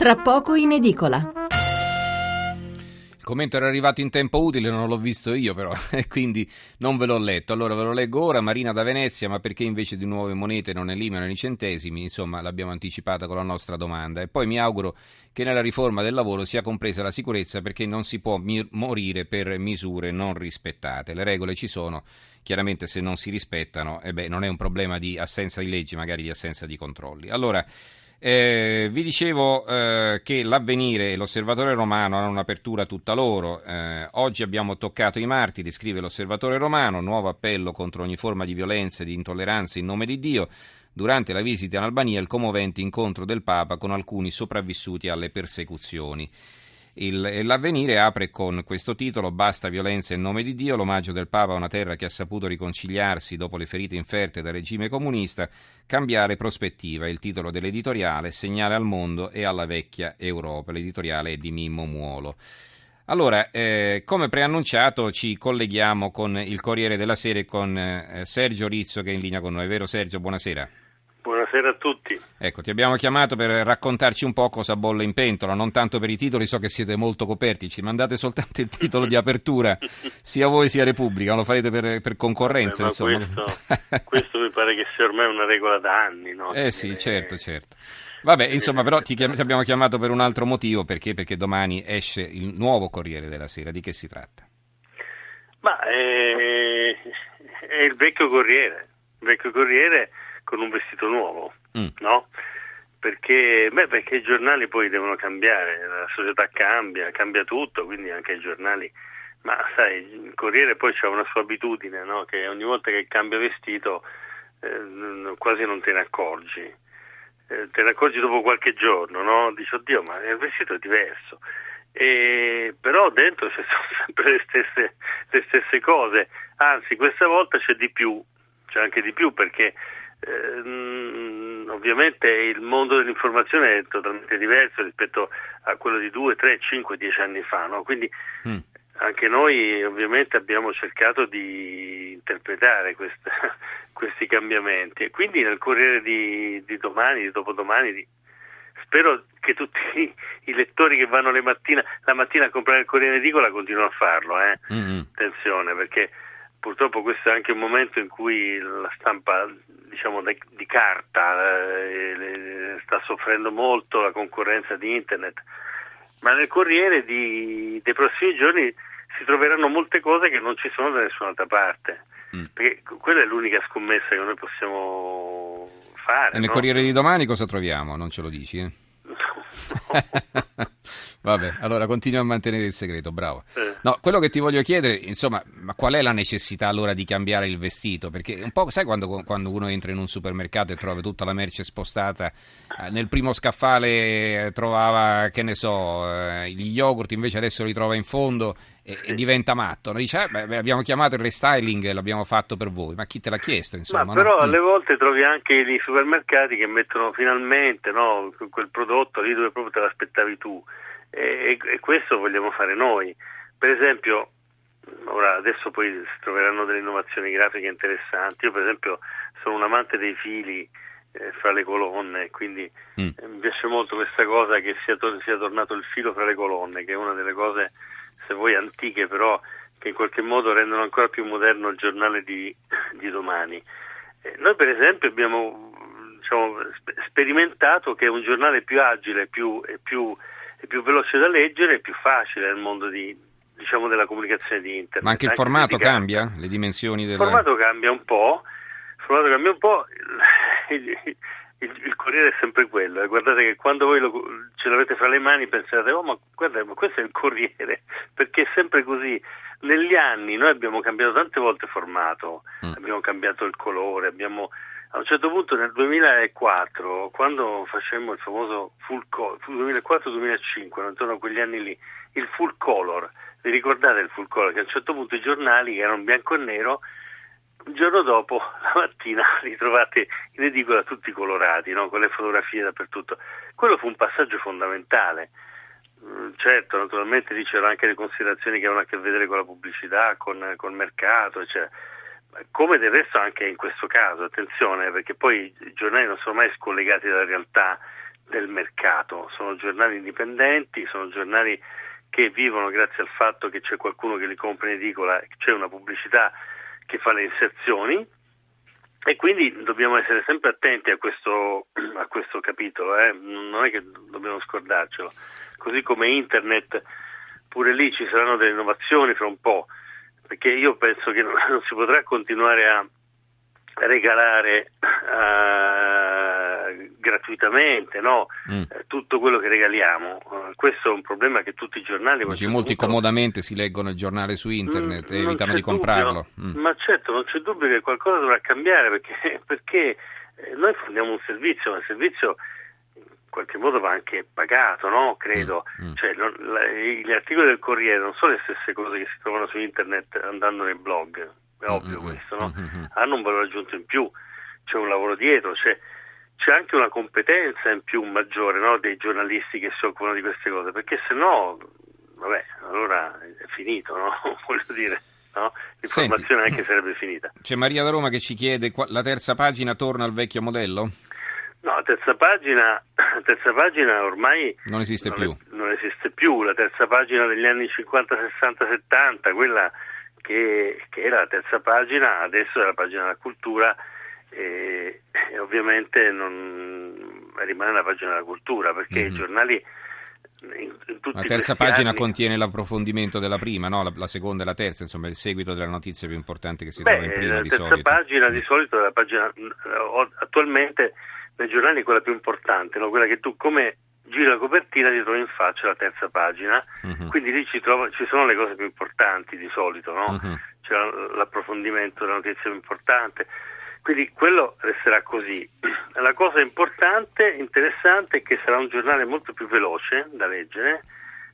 tra poco in edicola. Il commento era arrivato in tempo utile, non l'ho visto io però, e quindi non ve l'ho letto. Allora ve lo leggo ora, Marina da Venezia, ma perché invece di nuove monete non eliminano i centesimi? Insomma, l'abbiamo anticipata con la nostra domanda. E poi mi auguro che nella riforma del lavoro sia compresa la sicurezza perché non si può mi- morire per misure non rispettate. Le regole ci sono, chiaramente se non si rispettano, eh beh, non è un problema di assenza di leggi, magari di assenza di controlli. Allora, eh, vi dicevo eh, che l'avvenire e l'osservatore romano hanno un'apertura tutta loro. Eh, oggi abbiamo toccato i martiri, scrive l'osservatore romano, nuovo appello contro ogni forma di violenza e di intolleranza in nome di Dio. Durante la visita in Albania il commovente incontro del Papa con alcuni sopravvissuti alle persecuzioni. Il, l'avvenire apre con questo titolo Basta violenza in nome di Dio, l'omaggio del Papa a una terra che ha saputo riconciliarsi dopo le ferite inferte dal regime comunista, cambiare prospettiva, il titolo dell'editoriale, segnale al mondo e alla vecchia Europa, l'editoriale è di Mimmo Muolo. Allora, eh, come preannunciato ci colleghiamo con il Corriere della Sera e con eh, Sergio Rizzo che è in linea con noi, vero Sergio? Buonasera. Buonasera a tutti. Ecco, ti abbiamo chiamato per raccontarci un po' cosa bolle in pentola, non tanto per i titoli, so che siete molto coperti, ci mandate soltanto il titolo di apertura, sia voi sia Repubblica, lo farete per, per concorrenza, Beh, insomma. Questo, questo, mi pare che sia ormai una regola da anni, no? Eh sì, certo, certo. Vabbè, insomma, però ti, chiam- ti, abbiamo chiamato per un altro motivo, perché? Perché domani esce il nuovo Corriere della Sera, di che si tratta? Ma è, è il vecchio Corriere, il vecchio Corriere con un vestito nuovo, mm. no? Perché, beh, perché i giornali poi devono cambiare, la società cambia, cambia tutto, quindi anche i giornali. Ma sai, il Corriere poi c'ha una sua abitudine, no? Che ogni volta che cambia vestito eh, quasi non te ne accorgi. Eh, te ne accorgi dopo qualche giorno, no? Dici, oddio, ma il vestito è diverso. E, però dentro ci sono sempre le stesse, le stesse cose, anzi questa volta c'è di più, c'è anche di più perché eh, ovviamente il mondo dell'informazione è totalmente diverso rispetto a quello di 2, 3, 5, 10 anni fa, no? quindi mm. anche noi ovviamente abbiamo cercato di interpretare questa, questi cambiamenti e quindi nel Corriere di, di domani, di dopodomani, di, spero che tutti i lettori che vanno mattina, la mattina a comprare il Corriere Edicola continuino a farlo, eh? mm-hmm. attenzione perché purtroppo questo è anche un momento in cui la stampa diciamo di, carta eh, sta soffrendo molto la concorrenza di internet ma nel Corriere di, dei prossimi giorni si troveranno molte cose che non ci sono da nessun'altra parte mm. perché quella è l'unica scommessa che noi possiamo fare e nel no? Corriere di domani cosa troviamo? non ce lo dici? Eh? Vabbè, allora continua a mantenere il segreto, bravo. No, quello che ti voglio chiedere, insomma, ma qual è la necessità allora di cambiare il vestito? Perché un po', sai quando, quando uno entra in un supermercato e trova tutta la merce spostata, eh, nel primo scaffale trovava, che ne so, eh, gli yogurt, invece adesso li trova in fondo e, e diventa matto. Dice, eh, beh, abbiamo chiamato il restyling e l'abbiamo fatto per voi, ma chi te l'ha chiesto? Insomma, ma però no? alle volte trovi anche i supermercati che mettono finalmente no, quel prodotto lì dove proprio te l'aspettavi tu e, e questo vogliamo fare noi. Per esempio, ora adesso poi si troveranno delle innovazioni grafiche interessanti. Io per esempio sono un amante dei fili eh, fra le colonne, quindi mm. eh, mi piace molto questa cosa che sia, to- sia, tornato il filo fra le colonne, che è una delle cose, se vuoi, antiche, però che in qualche modo rendono ancora più moderno il giornale di, di domani. Eh, noi per esempio abbiamo diciamo, sperimentato che un giornale più agile più, e più è più veloce da leggere e più facile nel mondo di, diciamo, della comunicazione di internet. Ma anche il anche formato cambia? Le dimensioni del... Il formato cambia un po', il formato cambia un po', il, il, il, il Corriere è sempre quello, eh. guardate che quando voi lo, ce l'avete fra le mani pensate, oh ma guarda, ma questo è il Corriere, perché è sempre così. Negli anni noi abbiamo cambiato tante volte formato, mm. abbiamo cambiato il colore, abbiamo a un certo punto nel 2004, quando facemmo il famoso full color, 2004-2005, intorno a quegli anni lì, il full color, vi ricordate il full color? Che a un certo punto i giornali che erano bianco e nero, il giorno dopo, la mattina, li trovate in edicola tutti colorati, no? con le fotografie dappertutto. Quello fu un passaggio fondamentale. Mm, certo, naturalmente lì c'erano anche le considerazioni che avevano a che vedere con la pubblicità, con, il mercato, eccetera come del resto anche in questo caso, attenzione, perché poi i giornali non sono mai scollegati dalla realtà, del mercato, sono giornali indipendenti, sono giornali che vivono grazie al fatto che c'è qualcuno che li compra in edicola, c'è una pubblicità che fa le inserzioni e quindi dobbiamo essere sempre attenti a questo, a questo capitolo, eh? non è che dobbiamo scordarcelo. Così come internet, pure lì ci saranno delle innovazioni fra un po', perché io penso che non, non si potrà continuare a regalare uh, gratuitamente no? mm. Eh, tutto quello che regaliamo. Uh, questo è un problema che tutti i giornali... Dici, molti punto... comodamente si leggono il giornale su internet mm, e evitano di comprarlo. Mm. Ma certo, non c'è dubbio che qualcosa dovrà cambiare perché, perché noi forniamo un servizio, ma il servizio qualche modo va anche pagato, no? credo. Mm, mm. Cioè, non, la, gli articoli del Corriere non sono le stesse cose che si trovano su internet andando nei blog è ovvio mm-hmm. questo, no? mm-hmm. hanno un valore aggiunto in più, c'è un lavoro dietro, c'è, c'è anche una competenza in più maggiore no? dei giornalisti che si occupano di queste cose, perché se no, vabbè, allora è finito, no? voglio dire. No? L'informazione Senti, anche sarebbe finita. C'è Maria da Roma che ci chiede: la terza pagina torna al vecchio modello? Terza pagina, la terza pagina ormai non esiste non più. È, non esiste più. La terza pagina degli anni 50, 60, 70, quella che, che era la terza pagina, adesso è la pagina della cultura e, e ovviamente non, rimane la pagina della cultura perché mm-hmm. i giornali in, in la terza pagina anni... contiene l'approfondimento della prima, no? la, la, seconda e la terza, insomma il seguito della notizia più importante che si Beh, trova in prima la di solito. La terza pagina di solito è la pagina, attualmente nei giornali è quella più importante, no? quella che tu come giri la copertina ti trovi in faccia la terza pagina, uh-huh. quindi lì ci, trova, ci, sono le cose più importanti di solito, no? uh-huh. c'è l'approfondimento della notizia più importante, quindi quello resterà così. La cosa importante, interessante, è che sarà un giornale molto più veloce da leggere,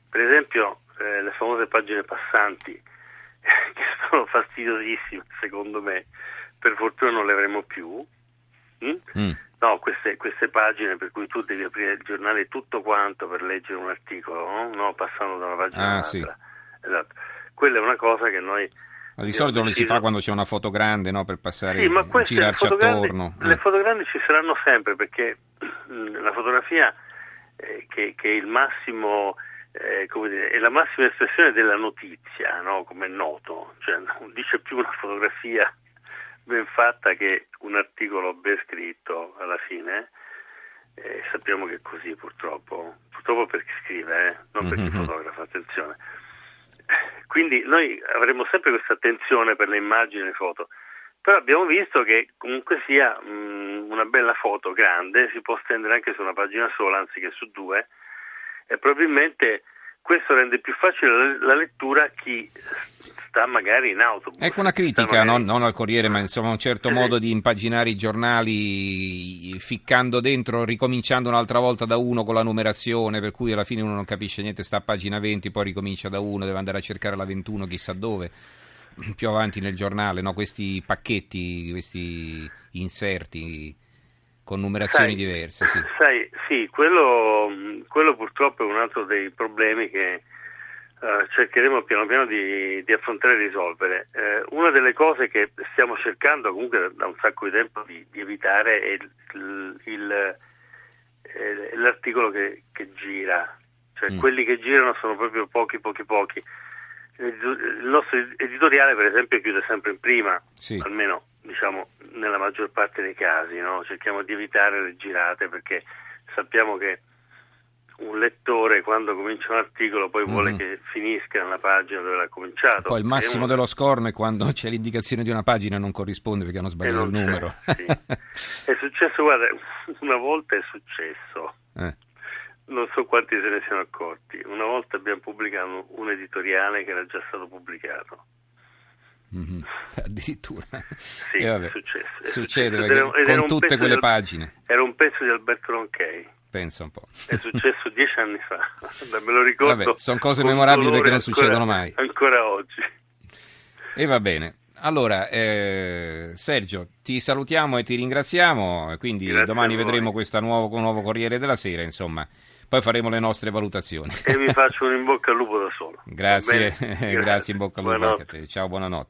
per esempio eh, le famose pagine passanti, che sono fastidiosissime secondo me, per fortuna non le avremo più. Mm? Mm. No, queste, queste, pagine per cui tu devi aprire il giornale tutto quanto per leggere un articolo, no? no passando da una pagina ah, all'altra. Sì. Esatto. Quella è una cosa che noi... Ma di solito non si fa quando c'è una foto grande, no? Per passare, sì, ma queste, girarci attorno. Le eh. foto grandi ci saranno sempre perché la fotografia eh, che, che, è il massimo... Eh, dire, è la massima espressione della notizia, no? come è noto, cioè non dice più una fotografia ben fatta che un articolo ben scritto alla fine. Eh, sappiamo che è così purtroppo, purtroppo per chi scrive, eh? non per chi mm-hmm. fotografa, attenzione. Quindi noi avremo sempre questa attenzione per le immagini e le foto, però abbiamo visto che comunque sia mh, mm, una bella foto grande si può stendere anche su una pagina sola anziché su due e probabilmente questo rende più facile la lettura a chi sta magari in autobus. Ecco una critica, magari... non, non, al Corriere, ma insomma un certo sì. modo di impaginare i giornali ficcando dentro, ricominciando un'altra volta da uno con la numerazione, per cui alla fine uno non capisce niente, sta a pagina 20, poi ricomincia da uno, deve andare a cercare la 21 chissà dove, più avanti nel giornale, no? questi pacchetti, questi inserti con numerazioni sai, diverse. Sì, sai, sì quello, quello purtroppo è un altro dei problemi che Uh, cercheremo piano piano di, di, affrontare e risolvere. Uh, una delle cose che stiamo cercando comunque da, un sacco di tempo di, di evitare è il, il, il, eh, l'articolo che, che, gira, cioè mm. quelli che girano sono proprio pochi, pochi, pochi. Il nostro editoriale, per esempio, chiude sempre in prima, sì. almeno diciamo nella maggior parte dei casi. No? Cerchiamo di evitare le girate perché sappiamo che un lettore quando comincia un articolo poi mm. vuole che finisca nella pagina dove l'ha cominciato. Poi il massimo uno... dello scorno è quando c'è l'indicazione di una pagina e non corrisponde perché hanno sbagliato il numero. Sì. è successo, guarda, una volta è successo. Eh. Non so quanti se ne siano accorti. Una volta abbiamo pubblicato un editoriale che era già stato pubblicato. Mm-hmm. Addirittura. Sì, è successo. È Succede successo. Era, con tutte quelle del, pagine. Era un pezzo di Alberto Ronchei. Pensa un po'. È successo dieci anni fa, me lo ricordo. Vabbè, sono cose memorabili perché non succedono mai. Ancora oggi. E va bene. Allora, eh, Sergio, ti salutiamo e ti ringraziamo, quindi Grazie domani vedremo questo nuovo, nuovo Corriere della Sera, insomma, poi faremo le nostre valutazioni. E mi faccio un in bocca al lupo da solo. Grazie, grazie, in bocca al lupo anche a te. Ciao, buonanotte.